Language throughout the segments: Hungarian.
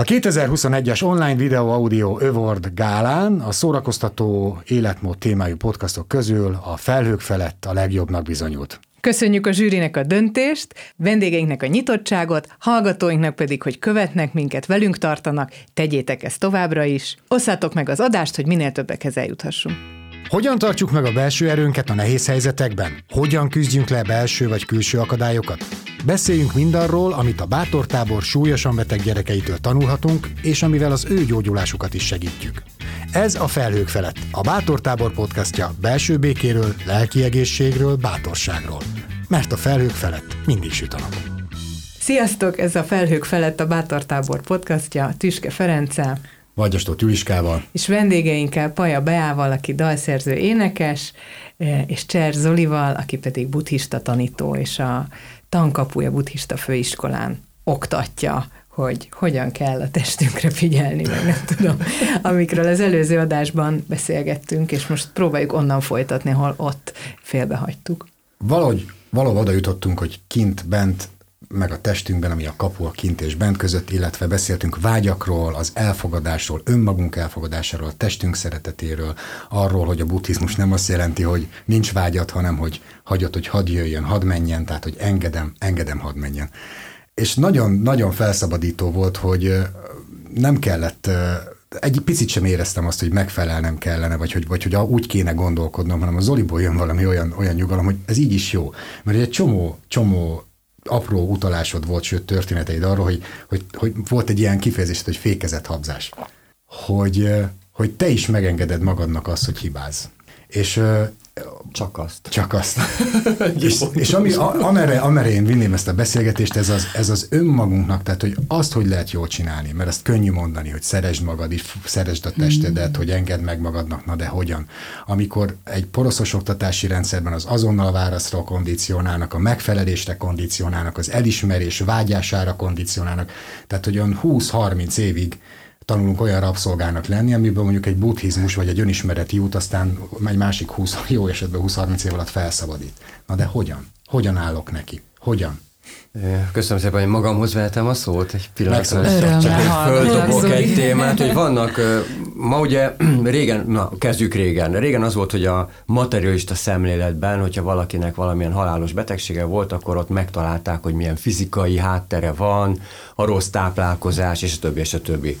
A 2021-es online videó audio Award gálán a szórakoztató életmód témájú podcastok közül a felhők felett a legjobbnak bizonyult. Köszönjük a zsűrinek a döntést, vendégeinknek a nyitottságot, hallgatóinknak pedig, hogy követnek minket, velünk tartanak, tegyétek ezt továbbra is. Osszátok meg az adást, hogy minél többekhez eljuthassunk. Hogyan tartjuk meg a belső erőnket a nehéz helyzetekben? Hogyan küzdjünk le belső vagy külső akadályokat? Beszéljünk mindarról, amit a bátortábor súlyosan beteg gyerekeitől tanulhatunk, és amivel az ő gyógyulásukat is segítjük. Ez a Felhők felett, a Bátortábor podcastja belső békéről, lelki egészségről, bátorságról. Mert a felhők felett mindig süt a nap. Sziasztok! Ez a Felhők felett a Bátortábor podcastja Tüske Ferenccel, Vagyastó Tüliskával. és vendégeinkkel Paja Beával, aki dalszerző énekes, eh, és Cser Zolival, aki pedig buddhista tanító, és a tankapuja buddhista főiskolán oktatja, hogy hogyan kell a testünkre figyelni, meg nem tudom, amikről az előző adásban beszélgettünk, és most próbáljuk onnan folytatni, ahol ott félbehagytuk. Valahogy, valahogy oda jutottunk, hogy kint, bent, meg a testünkben, ami a kapu a kint és bent között, illetve beszéltünk vágyakról, az elfogadásról, önmagunk elfogadásáról, a testünk szeretetéről, arról, hogy a buddhizmus nem azt jelenti, hogy nincs vágyat, hanem hogy hagyod, hogy hadd jöjjön, hadd menjen, tehát hogy engedem, engedem, hadd menjen. És nagyon-nagyon felszabadító volt, hogy nem kellett egy picit sem éreztem azt, hogy megfelelnem kellene, vagy hogy, vagy hogy úgy kéne gondolkodnom, hanem a Zoliból jön valami olyan, olyan nyugalom, hogy ez így is jó. Mert egy csomó, csomó apró utalásod volt, sőt történeteid arról, hogy, hogy, hogy volt egy ilyen kifejezés, hogy fékezett habzás. Hogy, hogy te is megengeded magadnak azt, hogy hibáz. És Csak azt. csak azt. és, és ami, a, amerre, amerre én vinném ezt a beszélgetést, ez az, ez az önmagunknak, tehát hogy azt, hogy lehet jól csinálni, mert ezt könnyű mondani, hogy szeresd magad, és szeresd a testedet, hogy engedd meg magadnak, na de hogyan? Amikor egy poroszos oktatási rendszerben az azonnal válaszra kondicionálnak, a megfelelésre kondicionálnak, az elismerés vágyására kondicionálnak, tehát hogy olyan 20-30 évig tanulunk olyan rabszolgának lenni, amiből mondjuk egy buddhizmus vagy egy önismereti út aztán egy másik 20, jó esetben 20-30 év alatt felszabadít. Na de hogyan? Hogyan állok neki? Hogyan? Köszönöm szépen, hogy magamhoz vehetem a szót egy pillanatra. Örömmel Csak egy hallgatlak, földobok egy témát, hogy vannak, ma ugye régen, na kezdjük régen, régen az volt, hogy a materialista szemléletben, hogyha valakinek valamilyen halálos betegsége volt, akkor ott megtalálták, hogy milyen fizikai háttere van, a rossz táplálkozás, és a többi, és a többi.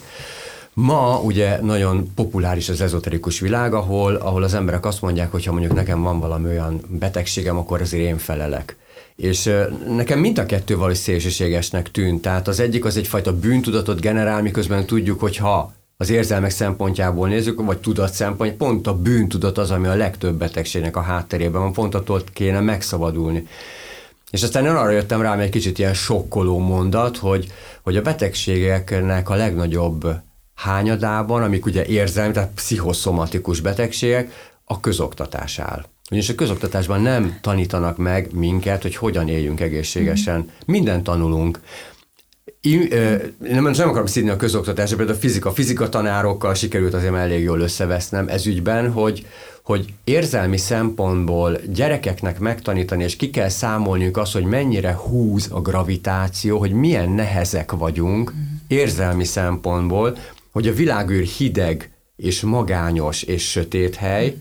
Ma ugye nagyon populáris az ezoterikus világ, ahol, ahol az emberek azt mondják, hogy ha mondjuk nekem van valami olyan betegségem, akkor azért én felelek. És nekem mind a kettő valahogy szélsőségesnek tűnt. Tehát az egyik az egyfajta bűntudatot generál, miközben tudjuk, hogy ha az érzelmek szempontjából nézzük, vagy tudat szempont, pont a bűntudat az, ami a legtöbb betegségnek a hátterében van, pont attól kéne megszabadulni. És aztán én arra jöttem rá, egy kicsit ilyen sokkoló mondat, hogy, hogy a betegségeknek a legnagyobb hányadában, amik ugye érzelmi, tehát pszichoszomatikus betegségek, a közoktatás áll. Ugyanis a közoktatásban nem tanítanak meg minket, hogy hogyan éljünk egészségesen. Minden tanulunk. Én, nem, nem akarom szídni a közoktatásra, például a fizika, fizika tanárokkal sikerült azért elég jól összevesznem ez ügyben, hogy, hogy érzelmi szempontból gyerekeknek megtanítani, és ki kell számolniuk azt, hogy mennyire húz a gravitáció, hogy milyen nehezek vagyunk érzelmi szempontból, hogy a világűr hideg és magányos és sötét hely,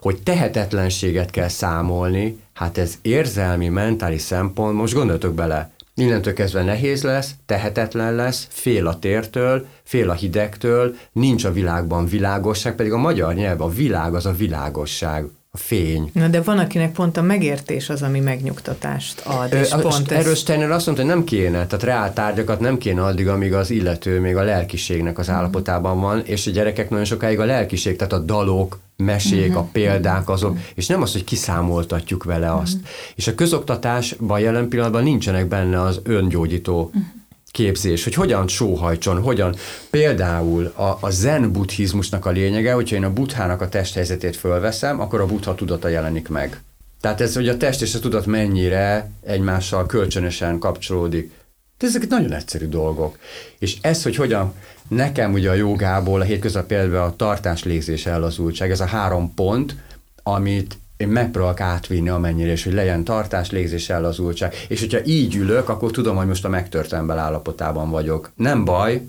hogy tehetetlenséget kell számolni, hát ez érzelmi, mentális szempont, most gondoltok bele, innentől kezdve nehéz lesz, tehetetlen lesz, fél a tértől, fél a hidegtől, nincs a világban világosság, pedig a magyar nyelv, a világ az a világosság, a fény. Na de van, akinek pont a megértés az, ami megnyugtatást ad, és Ö, a- pont ez... Erről Steiner azt mondta, hogy nem kéne, tehát reál tárgyakat nem kéne addig, amíg az illető még a lelkiségnek Mhm. az állapotában van, és a gyerekek nagyon sokáig a lelkiség, tehát a dalok, mesék, Mhm. a példák azok, és nem az, hogy kiszámoltatjuk vele azt. És a közoktatásban jelen pillanatban nincsenek benne az öngyógyító Mhm. Képzés, hogy hogyan sóhajtson, hogyan. Például a, a zen buddhizmusnak a lényege, hogyha én a buddhának a testhelyzetét fölveszem, akkor a buddha tudata jelenik meg. Tehát ez, hogy a test és a tudat mennyire egymással kölcsönösen kapcsolódik. De ezek nagyon egyszerű dolgok. És ez, hogy hogyan, nekem ugye a jogából a hétköznap például a tartás, légzés, ellazultság, ez a három pont, amit én megpróbálok átvinni amennyire, és hogy legyen tartás, légzés, ellazultság. És hogyha így ülök, akkor tudom, hogy most a megtört ember állapotában vagyok. Nem baj,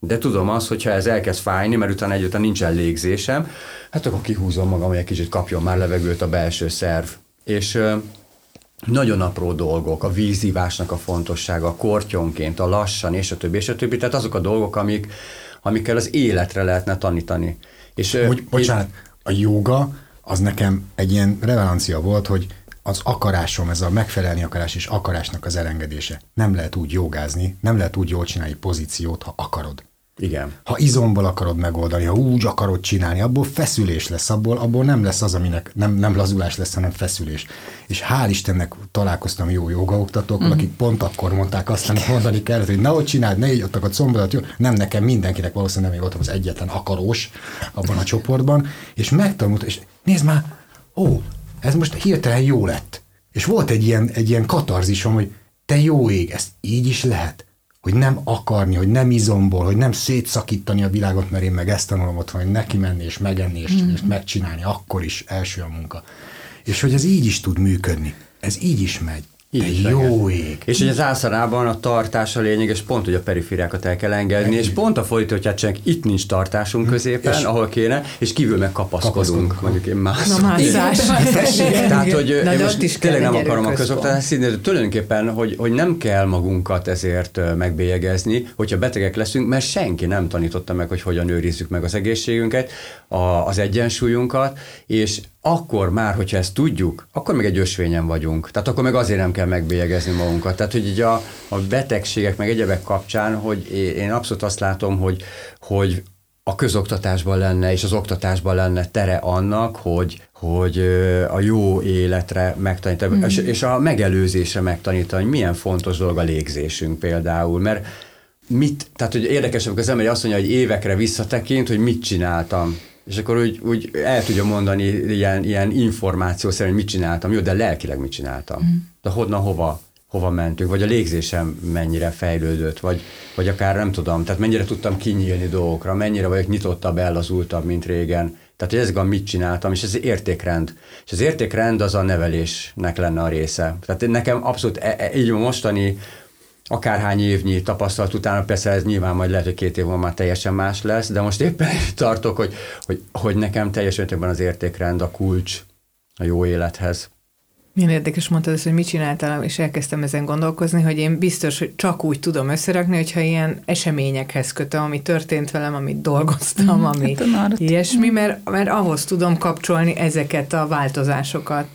De tudom azt, hogyha ez elkezd fájni, mert utána egyáltalán nincsen légzésem, hát akkor kihúzom magam, hogy egy kicsit kapjon már levegőt a belső szerv. És nagyon apró dolgok, a vízívásnak a fontossága, a kortyonként, a lassan, és a többi, és a többi. Tehát azok a dolgok, amik, amikkel az életre lehetne tanítani. És, hogy, bocsánat, a joga az nekem egy ilyen relevancia volt, hogy az akarásom, ez a megfelelni akarás és akarásnak az elengedése. Nem lehet úgy jogázni, nem lehet úgy jól csinálni pozíciót, ha akarod. Igen. Ha izomból akarod megoldani, ha úgy akarod csinálni, abból feszülés lesz, abból, abból nem lesz az, aminek nem, nem lazulás lesz, hanem feszülés. És hál' Istennek találkoztam jó jogaoktatókkal, mm. akik pont akkor mondták azt, amit mondani kellett, hogy nehogy csináld, ne így ott a combodat, jó? Nem nekem, mindenkinek valószínűleg én voltam az egyetlen akarós abban a csoportban, és megtanult, és nézd már, ó, ez most hirtelen jó lett. És volt egy ilyen, egy ilyen katarzisom, hogy te jó ég, ezt így is lehet hogy nem akarni, hogy nem izomból, hogy nem szétszakítani a világot, mert én meg ezt tanulom ott, hogy neki menni és megenni és, mm. és megcsinálni, akkor is első a munka. És hogy ez így is tud működni. Ez így is megy. Így De jó ég. És hogy az ászarában a tartás a lényeg, és pont, hogy a perifériákat el kell engedni, Egy. és pont a fordítottját itt nincs tartásunk hm. középen, és ahol kéne, és kívül meg kapaszkodunk. kapaszkodunk. Mondjuk én mászom. Na, mászás. Tehát, hogy Na, én most is tényleg nem akarom a közoktatást színni, de tulajdonképpen, hogy, hogy nem kell magunkat ezért megbélyegezni, hogyha betegek leszünk, mert senki nem tanította meg, hogy hogyan őrizzük meg az egészségünket, a, az egyensúlyunkat, és akkor már, hogyha ezt tudjuk, akkor meg egy ösvényen vagyunk. Tehát akkor meg azért nem kell megbélyegezni magunkat. Tehát, hogy így a, a betegségek meg egyebek kapcsán, hogy én abszolút azt látom, hogy, hogy a közoktatásban lenne, és az oktatásban lenne tere annak, hogy, hogy a jó életre megtanítani, mm. és, és a megelőzésre megtanítani, hogy milyen fontos dolog a légzésünk például, mert mit, tehát hogy érdekes, amikor az ember azt mondja, hogy évekre visszatekint, hogy mit csináltam és akkor úgy, úgy el tudja mondani ilyen, ilyen információ szerint, mit csináltam, jó, de lelkileg mit csináltam. Mm. De honnan, hova, hova mentünk, vagy a légzésem mennyire fejlődött, vagy, vagy akár nem tudom, tehát mennyire tudtam kinyílni dolgokra, mennyire vagyok nyitottabb, ellazultabb, mint régen. Tehát, hogy ezek a mit csináltam, és ez értékrend. És az értékrend az a nevelésnek lenne a része. Tehát nekem abszolút e, e, így mostani akárhány évnyi tapasztalat utána, persze ez nyilván majd lehet, hogy két év múlva már teljesen más lesz, de most éppen tartok, hogy, hogy, hogy nekem teljes mértékben az értékrend a kulcs a jó élethez. Milyen érdekes mondtad ezt, hogy mit csináltál, és elkezdtem ezen gondolkozni, hogy én biztos, hogy csak úgy tudom összerakni, hogyha ilyen eseményekhez kötöm, ami történt velem, amit dolgoztam, mm, ami hát ilyesmi, mert, mert ahhoz tudom kapcsolni ezeket a változásokat,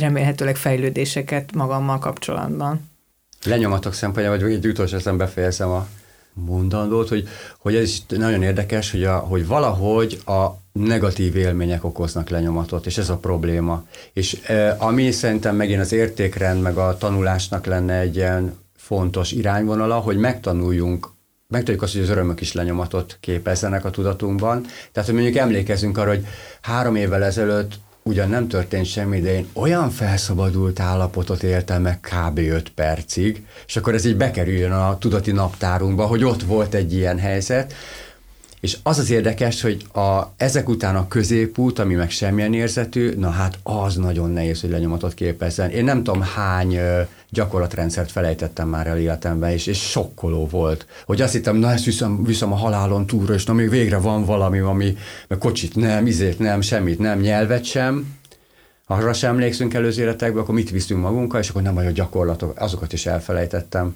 remélhetőleg fejlődéseket magammal kapcsolatban lenyomatok szempontjából, vagy egy utolsó eszem befejezem a mondandót, hogy, hogy ez is nagyon érdekes, hogy, a, hogy valahogy a negatív élmények okoznak lenyomatot, és ez a probléma. És e, ami szerintem megint az értékrend, meg a tanulásnak lenne egy ilyen fontos irányvonala, hogy megtanuljunk megtudjuk azt, hogy az örömök is lenyomatot képezzenek a tudatunkban. Tehát, hogy mondjuk emlékezünk arra, hogy három évvel ezelőtt ugyan nem történt semmi, de én olyan felszabadult állapotot éltem meg kb. 5 percig, és akkor ez így bekerüljön a tudati naptárunkba, hogy ott volt egy ilyen helyzet, és az az érdekes, hogy a, ezek után a középút, ami meg semmilyen érzetű, na hát az nagyon nehéz, hogy lenyomatot képezzen. Én nem tudom hány ö, gyakorlatrendszert felejtettem már el életemben, és, és sokkoló volt. Hogy azt hittem, na ezt viszem, viszem a halálon túlra, és na még végre van valami, ami, mert kocsit nem, izét nem, semmit nem, nyelvet sem, arra sem emlékszünk előző életekben, akkor mit viszünk magunkkal, és akkor nem a gyakorlatok, azokat is elfelejtettem.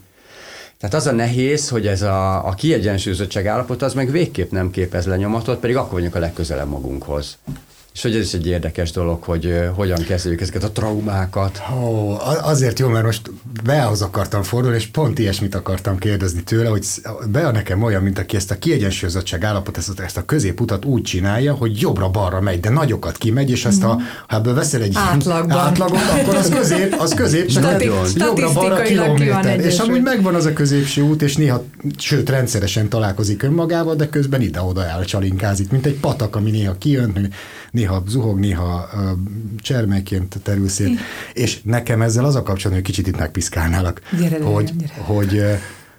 Tehát az a nehéz, hogy ez a, a kiegyensúlyozottság állapot az meg végképp nem képez lenyomatot, pedig akkor vagyunk a legközelebb magunkhoz. És hogy ez is egy érdekes dolog, hogy hogyan kezeljük ezeket a traumákat. Ó, azért jó, mert most Beahoz akartam fordulni, és pont ilyesmit akartam kérdezni tőle, hogy Bea nekem olyan, mint aki ezt a kiegyensúlyozottság állapot, ezt, ezt a középutat úgy csinálja, hogy jobbra-balra megy, de nagyokat kimegy, és ezt a, ha ebből veszel egy Átlagban. átlagot, akkor az közép, az közép, csak jobbra-balra kilométer. És amúgy megvan az a középső út, és néha, sőt, rendszeresen találkozik önmagával, de közben ide-oda elcsalinkázik, mint egy patak, ami néha kijön, néha zuhog, néha cserméként terül szét. És nekem ezzel az a kapcsolatban, hogy kicsit itt megpiszkálnálak, gyere, hogy, gyere. hogy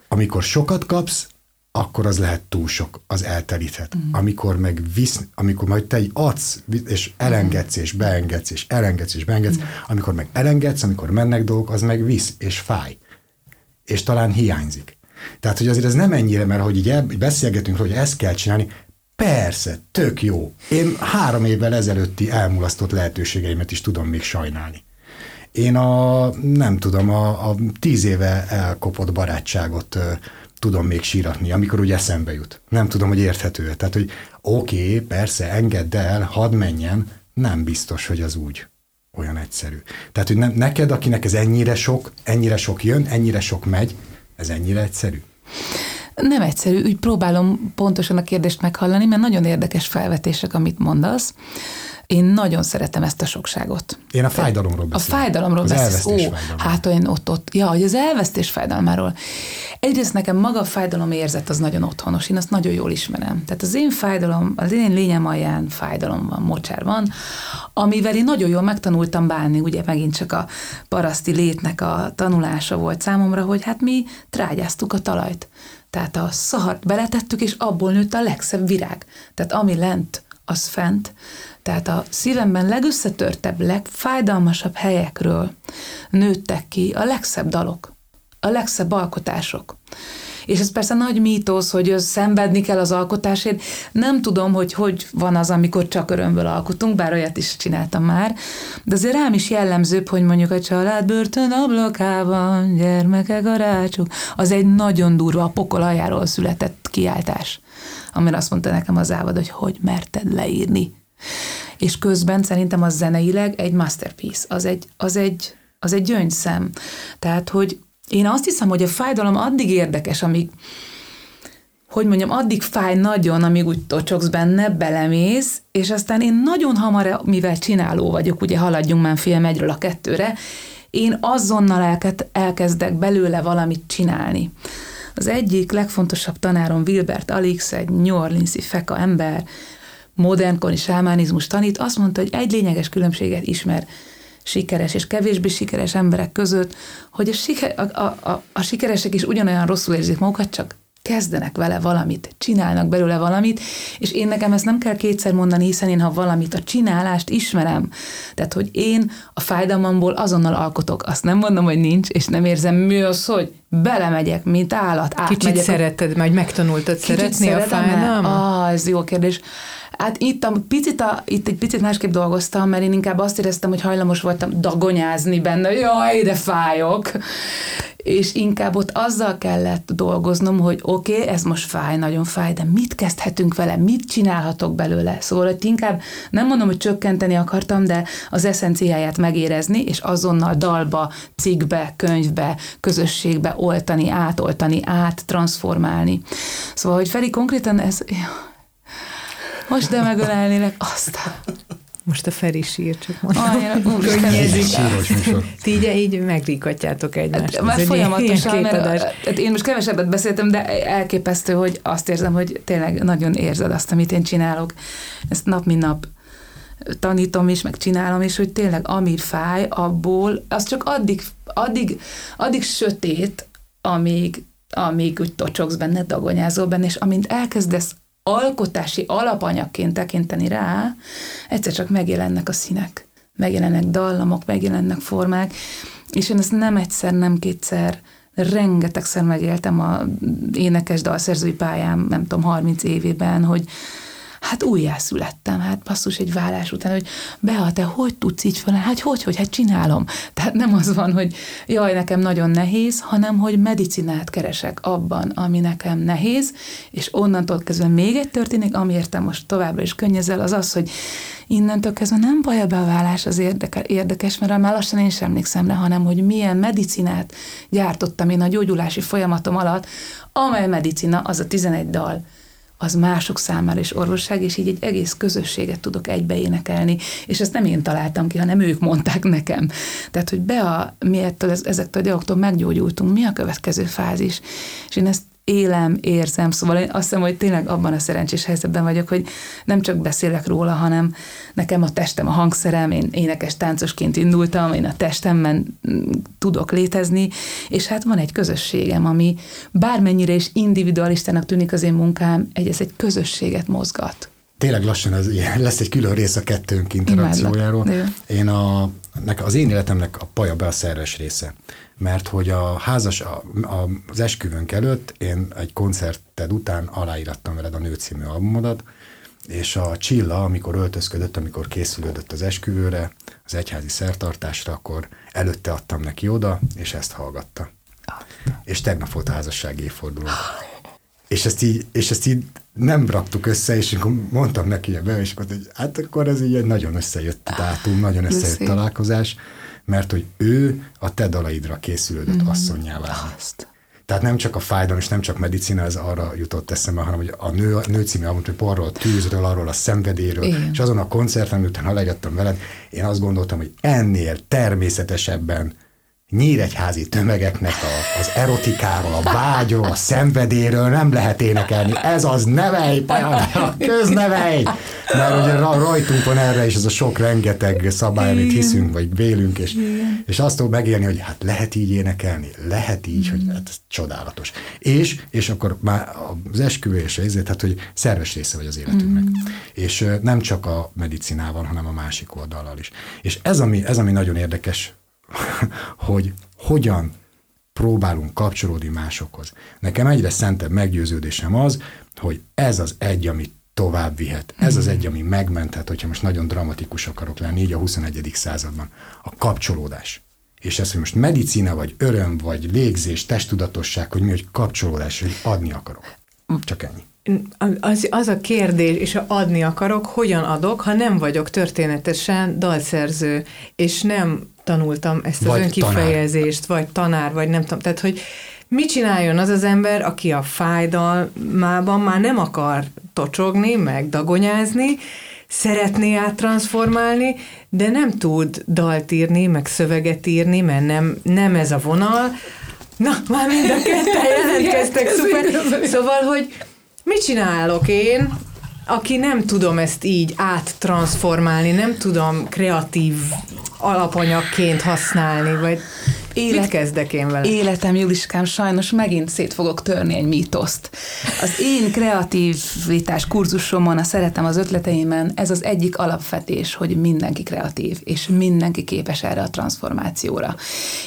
amikor sokat kapsz, akkor az lehet túl sok, az elteríthet. Mm. Amikor meg visz, amikor majd te adsz, és elengedsz, és beengedsz, és elengedsz, és beengedsz, mm. amikor meg elengedsz, amikor mennek dolgok, az meg visz, és fáj. És talán hiányzik. Tehát, hogy azért ez nem ennyire, mert hogy így beszélgetünk, hogy ezt kell csinálni, persze, tök jó. Én három évvel ezelőtti elmulasztott lehetőségeimet is tudom még sajnálni. Én a, nem tudom, a, a tíz éve elkopott barátságot tudom még síratni, amikor úgy eszembe jut. Nem tudom, hogy érthető Tehát, hogy oké, persze, engedd el, hadd menjen, nem biztos, hogy az úgy olyan egyszerű. Tehát, hogy ne, neked, akinek ez ennyire sok, ennyire sok jön, ennyire sok megy, ez ennyire egyszerű? Nem egyszerű, úgy próbálom pontosan a kérdést meghallani, mert nagyon érdekes felvetések, amit mondasz. Én nagyon szeretem ezt a sokságot. Én a fájdalomról beszélek. A fájdalomról az beszélsz. Ó, hát én ott, ott, ja, hogy az elvesztés fájdalmáról. Egyrészt nekem maga a fájdalom érzet az nagyon otthonos, én azt nagyon jól ismerem. Tehát az én fájdalom, az én lényem alján fájdalom van, mocsár van, amivel én nagyon jól megtanultam bánni, ugye megint csak a paraszti létnek a tanulása volt számomra, hogy hát mi trágyáztuk a talajt. Tehát a szahart beletettük, és abból nőtt a legszebb virág. Tehát ami lent, az fent. Tehát a szívemben legösszetörtebb, legfájdalmasabb helyekről nőttek ki a legszebb dalok, a legszebb alkotások. És ez persze nagy mítosz, hogy szenvedni kell az alkotásért. Nem tudom, hogy hogy van az, amikor csak örömből alkotunk, bár olyat is csináltam már, de azért rám is jellemzőbb, hogy mondjuk a család börtön ablakában, gyermekek a rácsuk, az egy nagyon durva, a pokol aljáról született kiáltás, amire azt mondta nekem az ávad, hogy hogy merted leírni. És közben szerintem az zeneileg egy masterpiece, az egy, az egy, az egy gyöngyszem. Tehát, hogy én azt hiszem, hogy a fájdalom addig érdekes, amíg hogy mondjam, addig fáj nagyon, amíg úgy tocsogsz benne, belemész, és aztán én nagyon hamar, mivel csináló vagyok, ugye haladjunk már film egyről a kettőre, én azonnal elkezdek belőle valamit csinálni. Az egyik legfontosabb tanárom Wilbert Alix, egy New Orleans-i feka ember, modernkori sámánizmus tanít, azt mondta, hogy egy lényeges különbséget ismer sikeres és kevésbé sikeres emberek között, hogy a, siker, a, a, a, a sikeresek is ugyanolyan rosszul érzik magukat, csak kezdenek vele valamit, csinálnak belőle valamit, és én nekem ezt nem kell kétszer mondani, hiszen én ha valamit, a csinálást ismerem. Tehát, hogy én a fájdalmamból azonnal alkotok. Azt nem mondom, hogy nincs, és nem érzem mi az, hogy belemegyek, mint állat. Kicsit szeretted, vagy megtanultad Kicsit szeretni a fájdalmat? Ah, ez jó kérdés. Hát itt, a, picit a, itt egy picit másképp dolgoztam, mert én inkább azt éreztem, hogy hajlamos voltam dagonyázni benne, jaj, de fájok. És inkább ott azzal kellett dolgoznom, hogy oké, okay, ez most fáj, nagyon fáj, de mit kezdhetünk vele, mit csinálhatok belőle? Szóval, hogy inkább nem mondom, hogy csökkenteni akartam, de az eszenciáját megérezni, és azonnal dalba, cikkbe, könyvbe, közösségbe oltani, átoltani, áttransformálni. Szóval, hogy Feri konkrétan ez most de megölelnélek, aztán. Most a Feri sír, csak mondom. Könnyezik. Ti így, így megrikatjátok egymást. Hát, már folyamatosan, mert hát én most kevesebbet beszéltem, de elképesztő, hogy azt érzem, hogy tényleg nagyon érzed azt, amit én csinálok. Ezt nap, mint nap tanítom is, meg csinálom, és hogy tényleg ami fáj, abból, az csak addig, addig, addig sötét, amíg, amíg úgy tocsogsz benne, dagonyázol benne, és amint elkezdesz alkotási alapanyagként tekinteni rá, egyszer csak megjelennek a színek, megjelennek dallamok, megjelennek formák, és én ezt nem egyszer, nem kétszer, rengetegszer megéltem a énekes dalszerzői pályám, nem tudom, 30 évében, hogy, hát újjászülettem, hát basszus egy vállás után, hogy Bea, te hogy tudsz így fel? Hát hogy, hogy, hát csinálom. Tehát nem az van, hogy jaj, nekem nagyon nehéz, hanem hogy medicinát keresek abban, ami nekem nehéz, és onnantól kezdve még egy történik, amiért te most továbbra is könnyezel, az az, hogy innentől kezdve nem baj a bevállás az érdeke, érdekes, mert már lassan én sem emlékszem rá, hanem hogy milyen medicinát gyártottam én a gyógyulási folyamatom alatt, amely medicina az a 11 dal, az mások számára is orvosság, és így egy egész közösséget tudok egybe énekelni, és ezt nem én találtam ki, hanem ők mondták nekem. Tehát, hogy be a, mi ettől, ezektől a dolgoktól meggyógyultunk, mi a következő fázis, és én ezt élem, érzem, szóval én azt hiszem, hogy tényleg abban a szerencsés helyzetben vagyok, hogy nem csak beszélek róla, hanem nekem a testem a hangszerem, én énekes táncosként indultam, én a testemben mm, tudok létezni, és hát van egy közösségem, ami bármennyire is individualistának tűnik az én munkám, egy, ez egy közösséget mozgat. Tényleg lassan ez, lesz egy külön rész a kettőnk interakciójáról. Én a, az én életemnek a paja be a szerves része. Mert hogy a házas, a, a, az esküvőnk előtt én egy koncerted után aláírattam veled a Nő című albumodat, és a Csilla, amikor öltözködött, amikor készülődött az esküvőre, az egyházi szertartásra, akkor előtte adtam neki oda, és ezt hallgatta. És tegnap volt a házassági évforduló. És ezt, így, és ezt így nem raktuk össze, és akkor mondtam neki be, és akkor, hogy hát akkor ez így egy nagyon összejött dátum, nagyon összejött találkozás, mert hogy ő a te dalaidra készülődött mm. asszonyjá Azt. Tehát nem csak a fájdalom, és nem csak medicina, ez arra jutott eszembe, hanem hogy a nő, a nő című album, hogy arról a tűzről, arról a szenvedélyről, Igen. és azon a koncerten, miután legettem veled, én azt gondoltam, hogy ennél természetesebben nyíregyházi tömegeknek a, az erotikáról, a vágyról, a szenvedéről nem lehet énekelni. Ez az nevej, a köznevej! Mert ugye rajtunk van erre is ez a sok rengeteg szabály, amit hiszünk, vagy vélünk, és, és azt tud megélni, hogy hát lehet így énekelni, lehet így, hogy hát ez csodálatos. És, és akkor már az esküvő és ezért, hát hogy szerves része vagy az életünknek. Mm. És nem csak a medicinával, hanem a másik oldallal is. És ez ami, ez ami nagyon érdekes hogy hogyan próbálunk kapcsolódni másokhoz. Nekem egyre szentebb meggyőződésem az, hogy ez az egy, ami tovább vihet. Ez az egy, ami megmenthet, hogyha most nagyon dramatikus akarok lenni, így a 21. században. A kapcsolódás. És ez, hogy most medicina, vagy öröm, vagy légzés, testudatosság, hogy mi, hogy kapcsolódás, hogy adni akarok. Csak ennyi. Az, az a kérdés, és ha adni akarok, hogyan adok, ha nem vagyok történetesen dalszerző, és nem tanultam ezt az önkifejezést, tanár. vagy tanár, vagy nem tudom. Tehát, hogy mit csináljon az az ember, aki a fájdalmában már nem akar tocsogni, meg dagonyázni, szeretné áttransformálni, de nem tud dalt írni, meg szöveget írni, mert nem, nem ez a vonal. Na, már mind a ketten jelentkeztek, szuper. Szóval, hogy mit csinálok én, aki nem tudom ezt így áttransformálni, nem tudom kreatív alapanyagként használni, vagy Élet, Mit kezdek én vele? Életem, Juliskám, sajnos megint szét fogok törni egy mítoszt. Az én kreativitás kurzusomon, a Szeretem az ötleteimen, ez az egyik alapvetés, hogy mindenki kreatív, és mindenki képes erre a transformációra.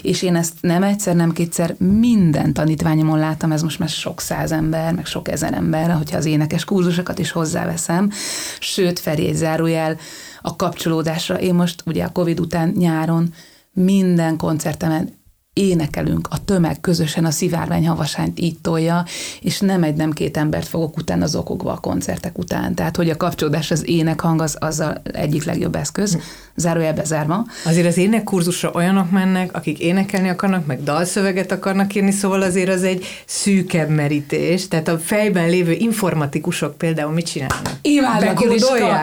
És én ezt nem egyszer, nem kétszer minden tanítványomon láttam, ez most már sok száz ember, meg sok ezer ember, hogyha az énekes kurzusokat is hozzáveszem. Sőt, Feri egy zárójel a kapcsolódásra. Én most ugye a Covid után nyáron minden koncertemen énekelünk, a tömeg közösen a szivárvány havasányt így tolja, és nem egy, nem két embert fogok utána zokogva a koncertek után. Tehát, hogy a kapcsolódás, az énekhang az, az a egyik legjobb eszköz, zárójelbe zárva. Azért az énekkurzusra olyanok mennek, akik énekelni akarnak, meg dalszöveget akarnak írni, szóval azért az egy szűkebb merítés. Tehát a fejben lévő informatikusok például mit csinálnak? Imádnak,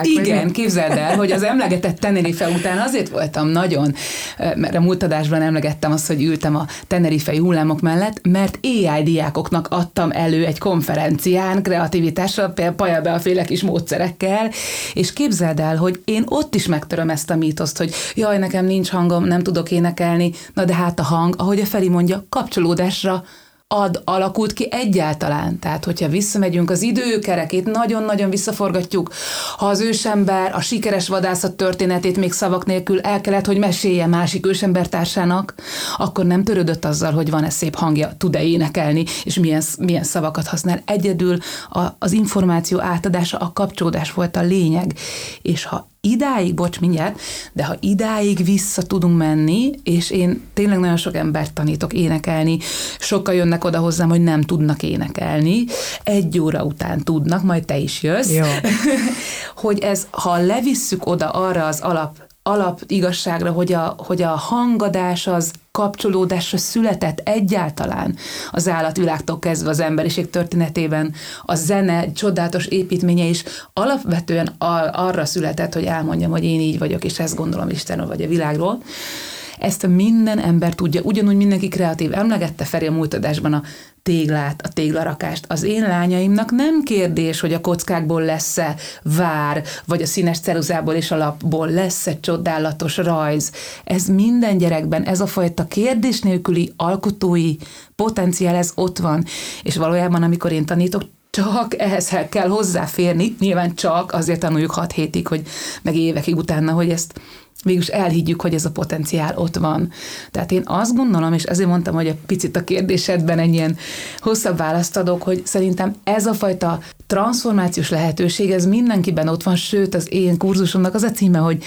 Igen, képzeld el, hogy az emlegetett Tenerife után azért voltam nagyon, mert a múlt emlegettem azt, hogy ültem a tenerifei hullámok mellett, mert AI diákoknak adtam elő egy konferencián kreativitással, például be a féle kis módszerekkel, és képzeld el, hogy én ott is megtöröm ezt a mítoszt, hogy jaj, nekem nincs hangom, nem tudok énekelni, na de hát a hang, ahogy a Feri mondja, kapcsolódásra ad alakult ki egyáltalán. Tehát, hogyha visszamegyünk az időkerekét, nagyon-nagyon visszaforgatjuk, ha az ősember a sikeres vadászat történetét még szavak nélkül el kellett, hogy mesélje másik ősembertársának, akkor nem törődött azzal, hogy van-e szép hangja, tud-e énekelni, és milyen, milyen szavakat használ. Egyedül a, az információ átadása, a kapcsolódás volt a lényeg. És ha idáig, bocs, mindjárt, de ha idáig vissza tudunk menni, és én tényleg nagyon sok embert tanítok énekelni, sokkal jönnek oda hozzám, hogy nem tudnak énekelni, egy óra után tudnak, majd te is jössz, Jó. hogy ez, ha levisszük oda arra az alap alap igazságra, hogy a, hogy a hangadás az kapcsolódásra született egyáltalán az állatvilágtól kezdve az emberiség történetében. A zene csodálatos építménye is alapvetően arra született, hogy elmondjam, hogy én így vagyok, és ezt gondolom Istenről vagy a világról. Ezt minden ember tudja, ugyanúgy mindenki kreatív. Emlegette Feri a múlt a téglát, a téglarakást. Az én lányaimnak nem kérdés, hogy a kockákból lesz-e vár, vagy a színes ceruzából és a lapból lesz-e csodálatos rajz. Ez minden gyerekben, ez a fajta kérdés nélküli alkotói potenciál, ez ott van. És valójában, amikor én tanítok, csak ehhez kell hozzáférni, nyilván csak, azért tanuljuk hat hétig, hogy meg évekig utána, hogy ezt Végülis elhiggyük, hogy ez a potenciál ott van. Tehát én azt gondolom, és ezért mondtam, hogy egy picit a kérdésedben egy ilyen hosszabb választ adok, hogy szerintem ez a fajta transformációs lehetőség, ez mindenkiben ott van, sőt az én kurzusomnak az a címe, hogy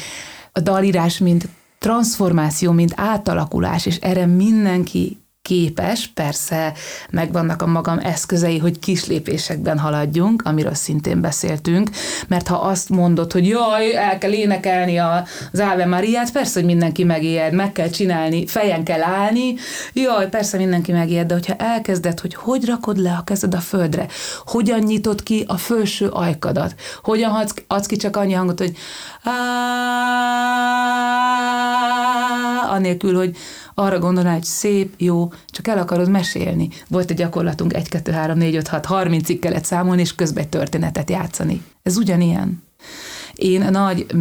a dalírás, mint transformáció, mint átalakulás, és erre mindenki képes, persze megvannak a magam eszközei, hogy kis lépésekben haladjunk, amiről szintén beszéltünk, mert ha azt mondod, hogy jaj, el kell énekelni az Ave Mariát, persze, hogy mindenki megijed, meg kell csinálni, fejen kell állni, jaj, persze mindenki megijed, de hogyha elkezded, hogy hogy rakod le a kezed a földre, hogyan nyitod ki a felső ajkadat, hogyan adsz, adsz ki csak annyi hangot, hogy anélkül, hogy arra gondolná, hogy szép, jó, csak el akarod mesélni. Volt egy gyakorlatunk 1, 2, 3, 4, 5, 6, 30-ig kellett számolni, és közben egy történetet játszani. Ez ugyanilyen. Én nagy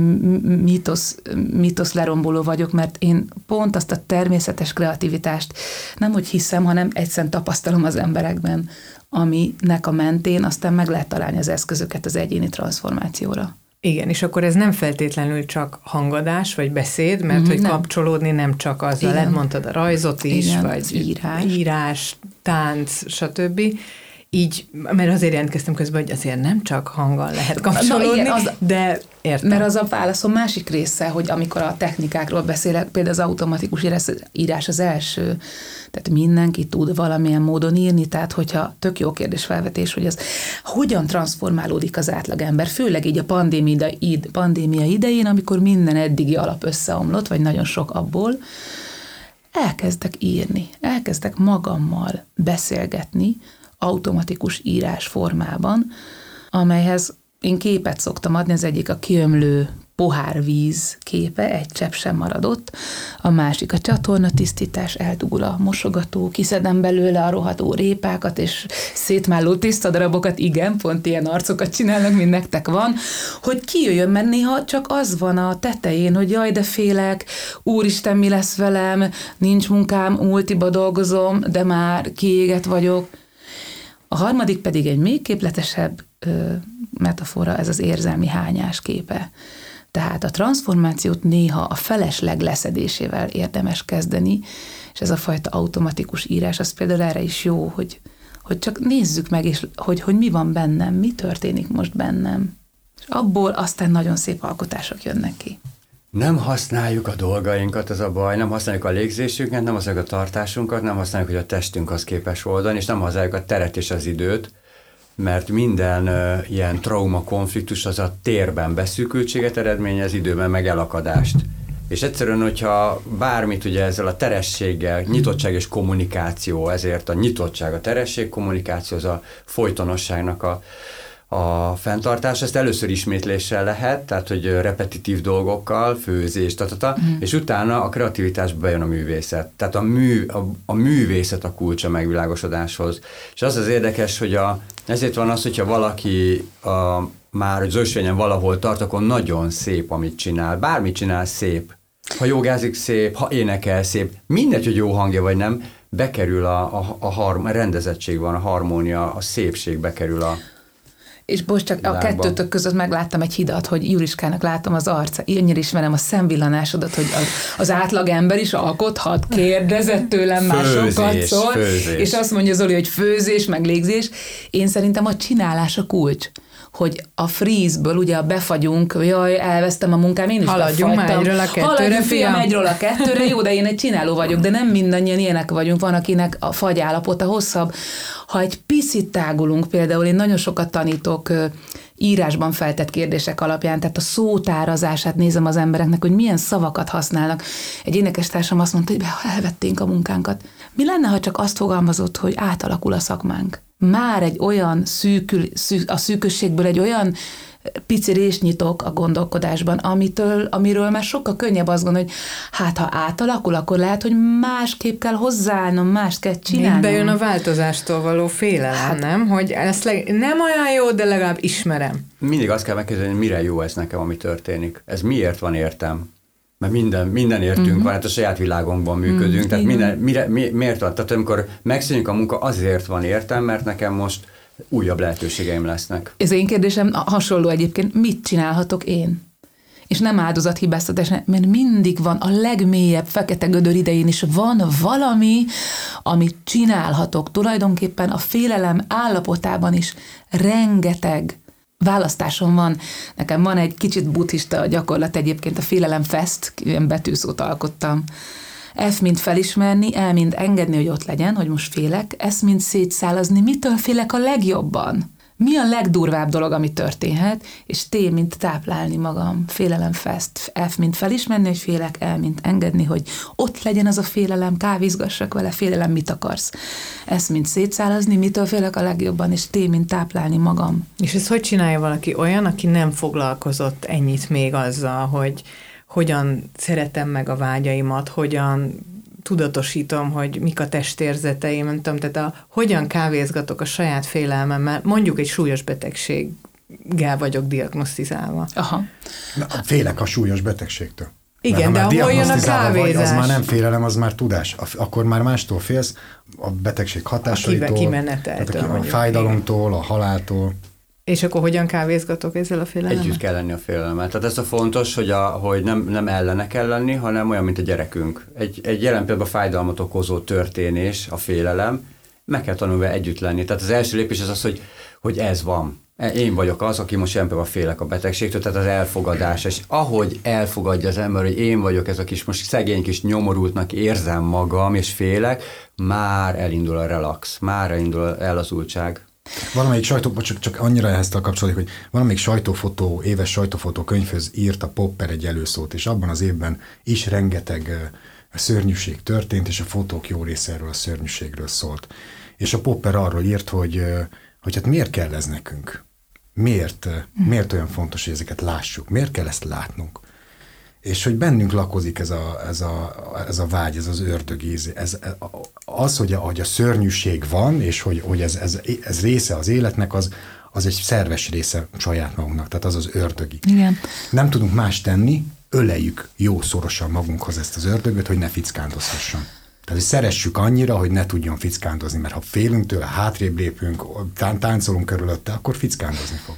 mítosz, mítosz leromboló vagyok, mert én pont azt a természetes kreativitást nem hogy hiszem, hanem egyszerűen tapasztalom az emberekben, aminek a mentén aztán meg lehet találni az eszközöket az egyéni transformációra. Igen, és akkor ez nem feltétlenül csak hangadás, vagy beszéd, mert mm, hogy nem. kapcsolódni nem csak azzal, lehet mondtad a rajzot is, Igen, vagy írás. írás, tánc, stb. Így, mert azért jelentkeztem közben, hogy azért nem csak hanggal lehet kapcsolódni, Na, igen, az, de értem. Mert az a válaszom másik része, hogy amikor a technikákról beszélek, például az automatikus írás az első, tehát mindenki tud valamilyen módon írni, tehát hogyha tök jó kérdés felvetés, hogy az hogyan transformálódik az átlagember, főleg így a pandémia, pandémia idején, amikor minden eddigi alap összeomlott, vagy nagyon sok abból, elkezdek írni, elkezdek magammal beszélgetni automatikus írás formában, amelyhez én képet szoktam adni, az egyik a kiömlő pohár víz képe, egy csepp sem maradott, a másik a csatorna tisztítás, eldugul a mosogató, kiszedem belőle a rohadó répákat, és szétmálló tiszta darabokat, igen, pont ilyen arcokat csinálnak, mint nektek van, hogy kijöjjön, mert néha csak az van a tetején, hogy jaj, de félek, úristen, mi lesz velem, nincs munkám, multiba dolgozom, de már kiéget vagyok. A harmadik pedig egy még képletesebb ö, metafora, ez az érzelmi hányás képe tehát a transformációt néha a felesleg leszedésével érdemes kezdeni, és ez a fajta automatikus írás, az például erre is jó, hogy, hogy csak nézzük meg, és hogy, hogy mi van bennem, mi történik most bennem. És abból aztán nagyon szép alkotások jönnek ki. Nem használjuk a dolgainkat, ez a baj, nem használjuk a légzésünket, nem használjuk a tartásunkat, nem használjuk, hogy a testünk az képes oldani, és nem használjuk a teret és az időt, mert minden uh, ilyen trauma konfliktus az a térben beszűkültséget eredményez, időben meg elakadást. És egyszerűen, hogyha bármit ugye ezzel a terességgel, nyitottság és kommunikáció, ezért a nyitottság, a teresség, kommunikáció az a folytonosságnak a, a fenntartás, ezt először ismétléssel lehet, tehát hogy repetitív dolgokkal, főzés, tatata, mm. és utána a kreativitásba bejön a művészet. Tehát a, mű, a, a művészet a kulcs a megvilágosodáshoz. És az az érdekes, hogy a, ezért van az, hogyha valaki a, már zösvényen valahol tart, akkor nagyon szép, amit csinál. Bármit csinál, szép. Ha jogázik, szép, ha énekel, szép. Mindegy, hogy jó hangja vagy nem, bekerül a, a, a, harm, a rendezettség van, a harmónia, a szépség bekerül a, és most csak a kettőtök között megláttam egy hidat, hogy Juriskának látom az arca, annyira ismerem a szemvillanásodat, hogy az, az átlagember is alkothat, kérdezett tőlem már sokat szól, és azt mondja Zoli, hogy főzés, meg légzés. Én szerintem a csinálás a kulcs hogy a freeze-ből ugye a befagyunk, jaj, elvesztem a munkám, én is Haladjunk már egyről a kettőre, Haladjunk, fiam, egyről a kettőre, jó, de én egy csináló vagyok, de nem mindannyian ilyenek vagyunk, van, akinek a fagyállapota hosszabb. Ha egy picit tágulunk, például én nagyon sokat tanítok írásban feltett kérdések alapján, tehát a szótárazását nézem az embereknek, hogy milyen szavakat használnak. Egy énekestársam azt mondta, hogy elvették a munkánkat. Mi lenne, ha csak azt fogalmazott, hogy átalakul a szakmánk? Már egy olyan szűkül, szűk, a szűkösségből egy olyan pici rést nyitok a gondolkodásban, amitől, amiről már sokkal könnyebb azt gondolni, hogy hát ha átalakul, akkor lehet, hogy másképp kell hozzáállnom, más kell csinálnom. Itt bejön a változástól való félelem, hát, nem? Hogy ezt leg, nem olyan jó, de legalább ismerem. Mindig azt kell megkérdezni, hogy mire jó ez nekem, ami történik. Ez miért van értem? Mert minden, minden értünk uh-huh. van, hát a saját világunkban működünk, uh-huh. tehát minden, mire, mi, miért van? Tehát amikor megszűnik a munka, azért van értem, mert nekem most újabb lehetőségeim lesznek. Ez én kérdésem hasonló egyébként, mit csinálhatok én? és nem áldozathibáztatás, mert mindig van a legmélyebb fekete gödör idején is van valami, amit csinálhatok. Tulajdonképpen a félelem állapotában is rengeteg választásom van. Nekem van egy kicsit buddhista gyakorlat egyébként, a Félelem Fest, ilyen betűszót alkottam. F, mint felismerni, el, mint engedni, hogy ott legyen, hogy most félek, S, mint szétszálazni, mitől félek a legjobban? Mi a legdurvább dolog, ami történhet, és T, mint táplálni magam, félelem fest, F, mint felismerni, hogy félek, el, mint engedni, hogy ott legyen az a félelem, kávézgassak vele, félelem, mit akarsz. S, mint szétszálazni, mitől félek a legjobban, és T, mint táplálni magam. És ez hogy csinálja valaki olyan, aki nem foglalkozott ennyit még azzal, hogy hogyan szeretem meg a vágyaimat, hogyan tudatosítom, hogy mik a testérzeteim, nem tudom, tehát a, hogyan kávézgatok a saját félelmemmel, mondjuk egy súlyos betegséggel vagyok diagnosztizálva. Aha. Na, félek a súlyos betegségtől. Igen, de hol jön a kávézás? Vagy, az már nem félelem, az már tudás. Akkor már mástól félsz, a betegség hatásaitól, a kimeneteltől, a, a fájdalomtól, a haláltól. És akkor hogyan kávézgatok ezzel a félelemmel? Együtt kell lenni a félelemmel. Tehát ez a fontos, hogy, a, hogy nem, nem ellene kell lenni, hanem olyan, mint a gyerekünk. Egy, egy jelen például fájdalmat okozó történés, a félelem, meg kell tanulni együtt lenni. Tehát az első lépés az az, hogy, hogy ez van. Én vagyok az, aki most jelen például félek a betegségtől, tehát az elfogadás. És ahogy elfogadja az ember, hogy én vagyok ez a kis, most szegény kis nyomorultnak érzem magam, és félek, már elindul a relax, már elindul el az ultság. Valamelyik sajtó, csak, csak annyira ehhez kapcsolódik, hogy valamelyik sajtófotó, éves sajtófotó könyvhöz írt a Popper egy előszót, és abban az évben is rengeteg szörnyűség történt, és a fotók jó része erről a szörnyűségről szólt. És a Popper arról írt, hogy, hogy hát miért kell ez nekünk? Miért, miért olyan fontos, hogy ezeket lássuk? Miért kell ezt látnunk? És hogy bennünk lakozik ez a, ez a, ez a vágy, ez az ördögíz, ez, az, hogy a, hogy a szörnyűség van, és hogy, hogy ez, ez, ez része az életnek, az, az egy szerves része saját magunknak, tehát az az ördögi. Igen. Nem tudunk más tenni, öleljük jó szorosan magunkhoz ezt az ördögöt, hogy ne fickándozhasson. Tehát, hogy szeressük annyira, hogy ne tudjon fickándozni, mert ha félünk tőle, hátrébb lépünk, táncolunk körülötte, akkor fickándozni fog.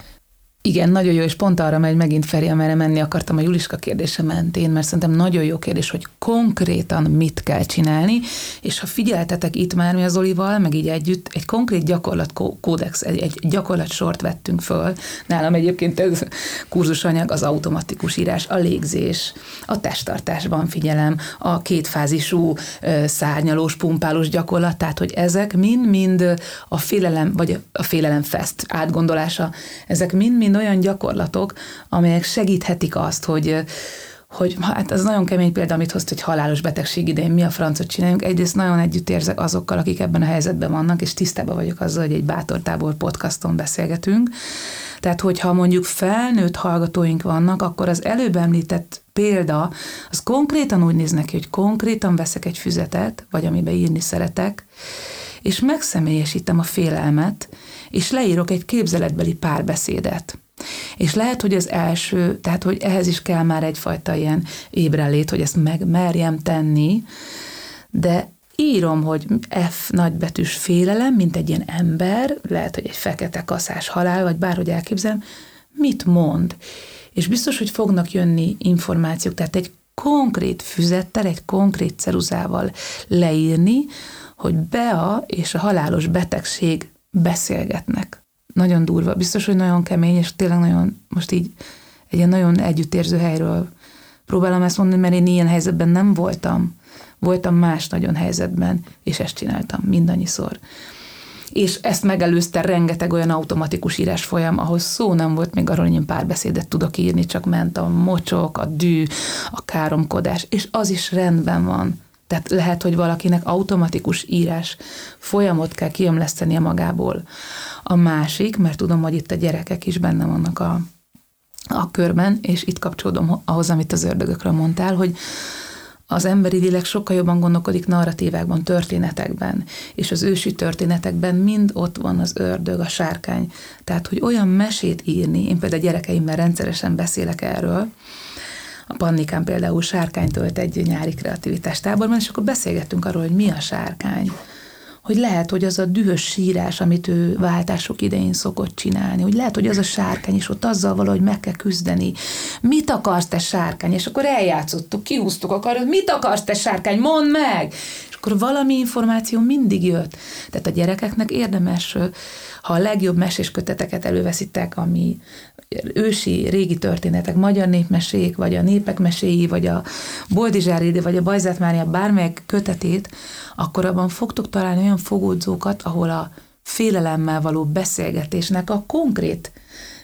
Igen, nagyon jó, és pont arra megy megint Feri, amerre menni akartam a Juliska kérdése mentén, mert szerintem nagyon jó kérdés, hogy konkrétan mit kell csinálni, és ha figyeltetek itt már mi az Olival, meg így együtt, egy konkrét gyakorlat kódex, egy, egy gyakorlat sort vettünk föl. Nálam egyébként ez kurzusanyag az automatikus írás, a légzés, a testtartásban figyelem, a kétfázisú szárnyalós, pumpálós gyakorlat, tehát hogy ezek mind-mind a félelem, vagy a félelem fest átgondolása, ezek mind-mind mind olyan gyakorlatok, amelyek segíthetik azt, hogy hogy hát ez nagyon kemény példa, amit hozt, hogy halálos betegség idején mi a francot csináljunk. Egyrészt nagyon együtt érzek azokkal, akik ebben a helyzetben vannak, és tisztában vagyok azzal, hogy egy bátortábor podcaston beszélgetünk. Tehát, hogyha mondjuk felnőtt hallgatóink vannak, akkor az előbb említett példa, az konkrétan úgy néz neki, hogy konkrétan veszek egy füzetet, vagy amiben írni szeretek, és megszemélyesítem a félelmet, és leírok egy képzeletbeli párbeszédet. És lehet, hogy az első, tehát hogy ehhez is kell már egyfajta ilyen ébrenlét, hogy ezt megmerjem tenni, de írom, hogy F nagybetűs félelem, mint egy ilyen ember, lehet, hogy egy fekete kaszás halál, vagy bárhogy elképzelem, mit mond. És biztos, hogy fognak jönni információk, tehát egy konkrét füzettel, egy konkrét ceruzával leírni, hogy Bea és a halálos betegség beszélgetnek. Nagyon durva, biztos, hogy nagyon kemény, és tényleg nagyon, most így egy ilyen nagyon együttérző helyről próbálom ezt mondani, mert én ilyen helyzetben nem voltam. Voltam más nagyon helyzetben, és ezt csináltam mindannyiszor. És ezt megelőzte rengeteg olyan automatikus írás folyam, ahhoz szó nem volt még arról, hogy én párbeszédet tudok írni, csak ment a mocsok, a dű, a káromkodás, és az is rendben van. Tehát lehet, hogy valakinek automatikus írás folyamot kell kiömlesztenie magából. A másik, mert tudom, hogy itt a gyerekek is benne vannak a, a körben, és itt kapcsolódom ahhoz, amit az ördögökről mondtál, hogy az emberi lélek sokkal jobban gondolkodik narratívákban, történetekben, és az ősi történetekben mind ott van az ördög, a sárkány. Tehát, hogy olyan mesét írni, én például a gyerekeimmel rendszeresen beszélek erről, a Pannikán például sárkány tölt egy nyári kreativitás táborban, és akkor beszélgettünk arról, hogy mi a sárkány, hogy lehet, hogy az a dühös sírás, amit ő váltások idején szokott csinálni, hogy lehet, hogy az a sárkány, és ott azzal valahogy meg kell küzdeni. Mit akarsz te sárkány? És akkor eljátszottuk, kihúztuk a karot, mit akarsz te sárkány, mondd meg! Akkor valami információ mindig jött. Tehát a gyerekeknek érdemes, ha a legjobb mesésköteteket előveszitek, ami ősi, régi történetek, magyar népmesék, vagy a népek meséi, vagy a Boldizsár vagy a Bajzát Mária bármelyik kötetét, akkor abban fogtok találni olyan fogódzókat, ahol a félelemmel való beszélgetésnek a konkrét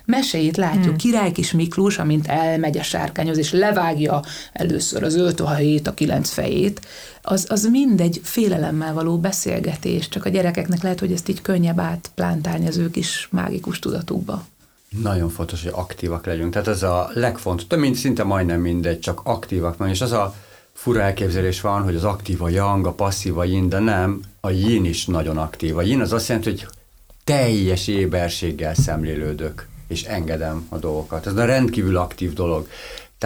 meséit látjuk. Hmm. Király kis Miklós, amint elmegy a sárkányhoz, és levágja először az öt a kilenc fejét, az, az mindegy félelemmel való beszélgetés, csak a gyerekeknek lehet, hogy ezt így könnyebb átplántálni az ő kis mágikus tudatukba. Nagyon fontos, hogy aktívak legyünk. Tehát ez a legfontosabb, mint szinte majdnem mindegy, csak aktívak van. És az a fura elképzelés van, hogy az aktív a yang, a passzív a yin, de nem, a yin is nagyon aktív. A yin az azt jelenti, hogy teljes éberséggel szemlélődök, és engedem a dolgokat. Ez a rendkívül aktív dolog.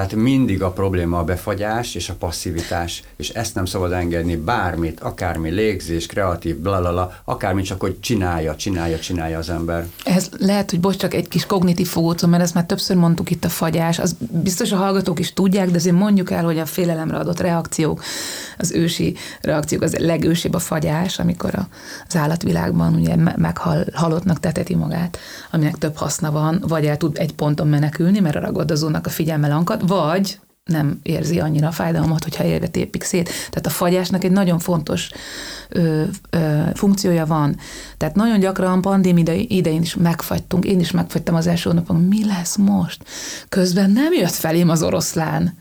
Tehát mindig a probléma a befagyás és a passzivitás, és ezt nem szabad engedni bármit, akármi légzés, kreatív, blalala, akármi csak, hogy csinálja, csinálja, csinálja az ember. Ez lehet, hogy bocs, csak egy kis kognitív fogócó, mert ezt már többször mondtuk itt a fagyás, az biztos a hallgatók is tudják, de azért mondjuk el, hogy a félelemre adott reakciók, az ősi reakciók, az legősibb a fagyás, amikor a, az állatvilágban ugye meghal, halottnak teteti magát, aminek több haszna van, vagy el tud egy ponton menekülni, mert a ragadozónak a figyelme lankad, vagy nem érzi annyira a fájdalmat, hogyha élve tépik szét. Tehát a fagyásnak egy nagyon fontos ö, ö, funkciója van. Tehát nagyon gyakran pandémia idején is megfagytunk, én is megfagytam az első napon, mi lesz most? Közben nem jött felém az oroszlán.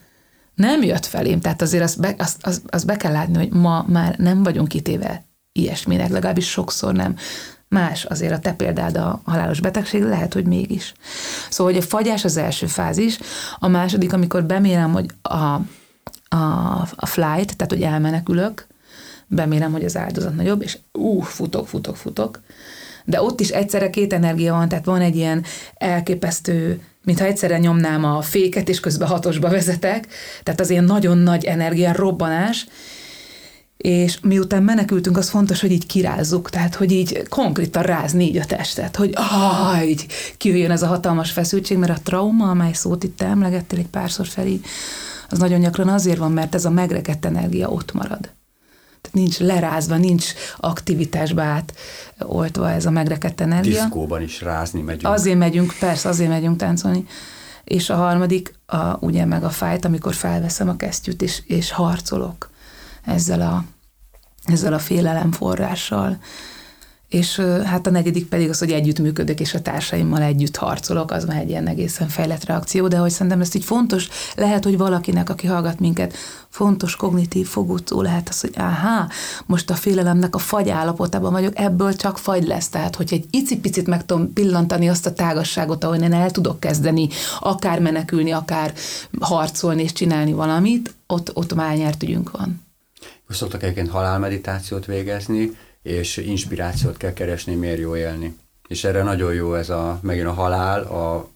Nem jött felém, tehát azért azt be, azt, azt, azt be kell látni, hogy ma már nem vagyunk kitéve ilyesminek, legalábbis sokszor nem. Más azért a te példád a halálos betegség, lehet, hogy mégis. Szóval, hogy a fagyás az első fázis, a második, amikor bemérem, hogy a, a, a flight, tehát hogy elmenekülök, bemérem, hogy az áldozat nagyobb, és ú, futok, futok, futok. De ott is egyszerre két energia van, tehát van egy ilyen elképesztő mintha egyszerre nyomnám a féket, és közben hatosba vezetek, tehát az ilyen nagyon nagy energia, robbanás, és miután menekültünk, az fontos, hogy így kirázzuk, tehát hogy így konkrétan rázni így a testet, hogy ah, így kijöjjön ez a hatalmas feszültség, mert a trauma, amely szót itt emlegettél egy párszor felé, az nagyon gyakran azért van, mert ez a megrekedt energia ott marad. Tehát nincs lerázva, nincs aktivitásba át oltva ez a megrekedt energia. Diszkóban is rázni megyünk. Azért megyünk, persze, azért megyünk táncolni. És a harmadik, a, ugye meg a fájt, amikor felveszem a kesztyűt, és, és harcolok ezzel a, ezzel a félelem forrással. És hát a negyedik pedig az, hogy együttműködök, és a társaimmal együtt harcolok, az már egy ilyen egészen fejlett reakció, de hogy szerintem ezt így fontos, lehet, hogy valakinek, aki hallgat minket, fontos kognitív fogutó lehet az, hogy áhá, most a félelemnek a fagy állapotában vagyok, ebből csak fagy lesz. Tehát, hogy egy icipicit meg tudom pillantani azt a tágasságot, ahol én el tudok kezdeni, akár menekülni, akár harcolni és csinálni valamit, ott, ott már nyert ügyünk van. Szoktak egyébként halálmeditációt végezni, és inspirációt kell keresni, miért jó élni. És erre nagyon jó ez a, megint a halál, a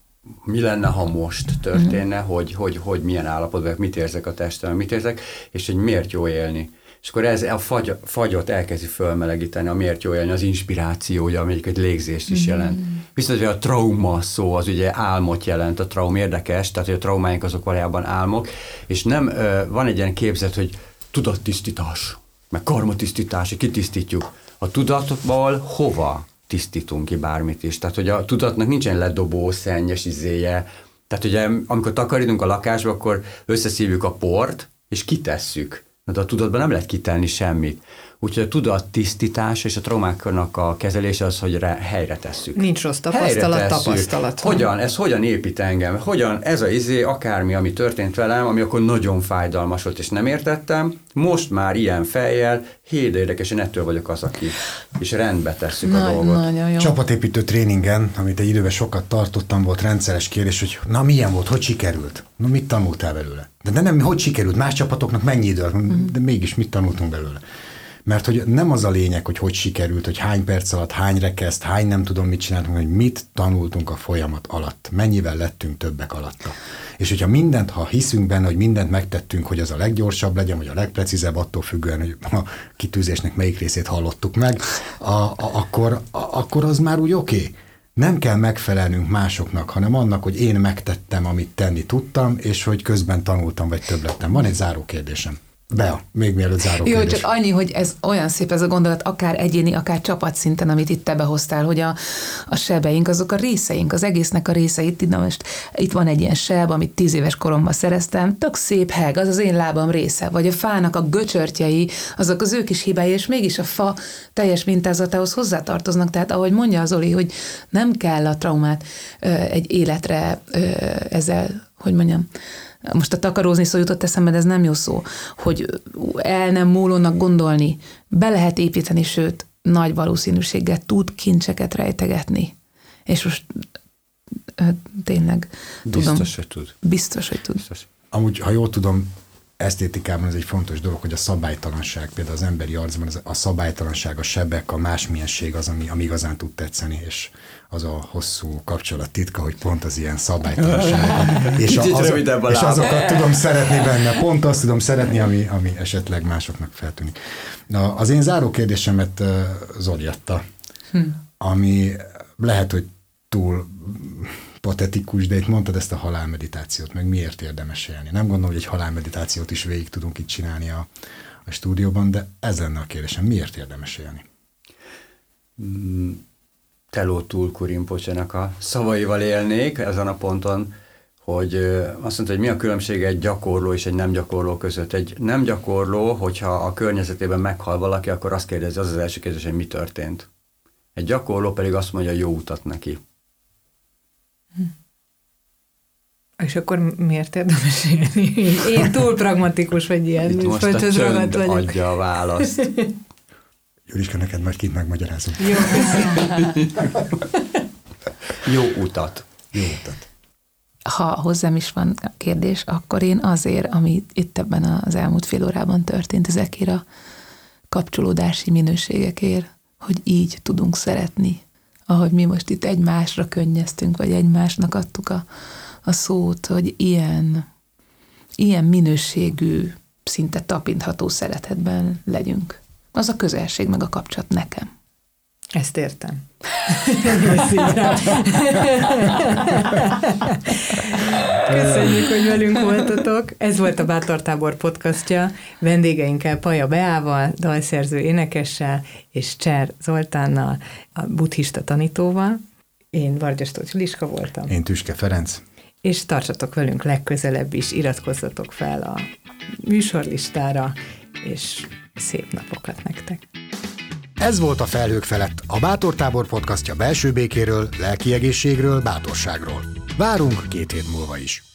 mi lenne, ha most történne, mm. hogy, hogy, hogy milyen állapotban, mit érzek a testemben, mit érzek, és hogy miért jó élni. És akkor ez a fagy, fagyot elkezdi fölmelegíteni, a miért jó élni, az inspiráció, ugye, ami egy légzést is jelent. Mm. Viszont hogy a trauma szó, az ugye álmot jelent, a traum érdekes, tehát hogy a traumáink azok valójában álmok, és nem, van egy ilyen képzet, hogy tudattisztítás, meg karmatisztítás, kitisztítjuk. A tudatból hova tisztítunk ki bármit is? Tehát, hogy a tudatnak nincsen ledobó, szennyes izéje. Tehát ugye, amikor takarítunk a lakásba, akkor összeszívjuk a port, és kitesszük. De a tudatban nem lehet kitenni semmit. Úgyhogy a tudat tisztítás és a traumáknak a kezelése az, hogy re, helyre tesszük. Nincs rossz tapasztalat, tapasztalat. Hogyan, ez hogyan épít engem? Hogyan ez a izé, akármi, ami történt velem, ami akkor nagyon fájdalmas volt, és nem értettem, most már ilyen fejjel, hé, de érdekes, én ettől vagyok az, aki, és rendbe tesszük Nagy, a dolgot. Nagyon jó. Csapatépítő tréningen, amit egy időben sokat tartottam, volt rendszeres kérdés, hogy na milyen volt, hogy sikerült? Na mit tanultál belőle? De, de nem, hogy sikerült? Más csapatoknak mennyi idő, de mégis mit tanultunk belőle? Mert hogy nem az a lényeg, hogy hogy sikerült, hogy hány perc alatt, hány rekeszt, hány nem tudom mit csináltunk, hogy mit tanultunk a folyamat alatt, mennyivel lettünk többek alatta. És hogyha mindent, ha hiszünk benne, hogy mindent megtettünk, hogy az a leggyorsabb legyen, vagy a legprecízebb, attól függően, hogy a kitűzésnek melyik részét hallottuk meg, a, a, akkor, a, akkor az már úgy oké. Okay nem kell megfelelnünk másoknak, hanem annak, hogy én megtettem, amit tenni tudtam, és hogy közben tanultam, vagy több lettem. Van egy záró kérdésem. Bea, még mielőtt záró Jó, kérdés. csak annyi, hogy ez olyan szép ez a gondolat, akár egyéni, akár csapatszinten, amit itt te behoztál, hogy a, a sebeink, azok a részeink, az egésznek a részeit. Itt, most, itt van egy ilyen seb, amit tíz éves koromban szereztem, tök szép heg, az az én lábam része, vagy a fának a göcsörtjei, azok az ő kis hibái, és mégis a fa teljes mintázatához hozzátartoznak. Tehát ahogy mondja az Oli, hogy nem kell a traumát ö, egy életre ö, ezzel, hogy mondjam, most a takarózni szó jutott eszembe, de ez nem jó szó, hogy el nem múlónak gondolni, be lehet építeni, sőt, nagy valószínűséggel tud kincseket rejtegetni. És most tényleg biztos, tudom. Biztos, hogy tud. Biztos, hogy tud. Biztos. Amúgy, ha jól tudom, esztétikában ez egy fontos dolog, hogy a szabálytalanság, például az emberi arcban a szabálytalanság, a sebek, a másmilyenség az, ami, ami igazán tud tetszeni, és az a hosszú kapcsolat titka, hogy pont az ilyen szabálytalanság. és, a, az, és azokat tudom szeretni benne, pont azt tudom szeretni, ami, ami esetleg másoknak feltűnik. Na, az én záró kérdésemet Zoli adta, hm. ami lehet, hogy túl patetikus, de itt mondtad ezt a halálmeditációt, meg miért érdemes élni. Nem gondolom, hogy egy halálmeditációt is végig tudunk itt csinálni a, a stúdióban, de ez lenne a kérdésem, miért érdemes élni? Mm, Teló Tulkurimpocsenak a szavaival élnék ezen a ponton, hogy azt mondta, hogy mi a különbség egy gyakorló és egy nem gyakorló között. Egy nem gyakorló, hogyha a környezetében meghal valaki, akkor azt kérdezi, az az első kérdés, hogy mi történt. Egy gyakorló pedig azt mondja, jó utat neki. És akkor miért érdemes élni? Én túl pragmatikus vagy ilyen. Itt most a csönd vagyok. adja a választ. Juliska, neked majd kint megmagyarázom. Jó, Jó utat. Jó utat. Ha hozzám is van kérdés, akkor én azért, ami itt ebben az elmúlt fél órában történt, ezekért a kapcsolódási minőségekért, hogy így tudunk szeretni, ahogy mi most itt egymásra könnyeztünk, vagy egymásnak adtuk a, a szót, hogy ilyen, ilyen minőségű, szinte tapintható szeretetben legyünk. Az a közelség meg a kapcsolat nekem. Ezt értem. Köszönjük, hogy velünk voltatok. Ez volt a Bátortábor podcastja. Vendégeinkkel Paja Beával, dalszerző énekessel, és Cser Zoltánnal, a buddhista tanítóval. Én Vargyas Liska voltam. Én Tüske Ferenc. És tartsatok velünk legközelebb is, iratkozzatok fel a műsorlistára, és szép napokat nektek! Ez volt a Felhők felett, a Bátortábor podcastja belső békéről, lelki egészségről, bátorságról. Várunk két hét múlva is.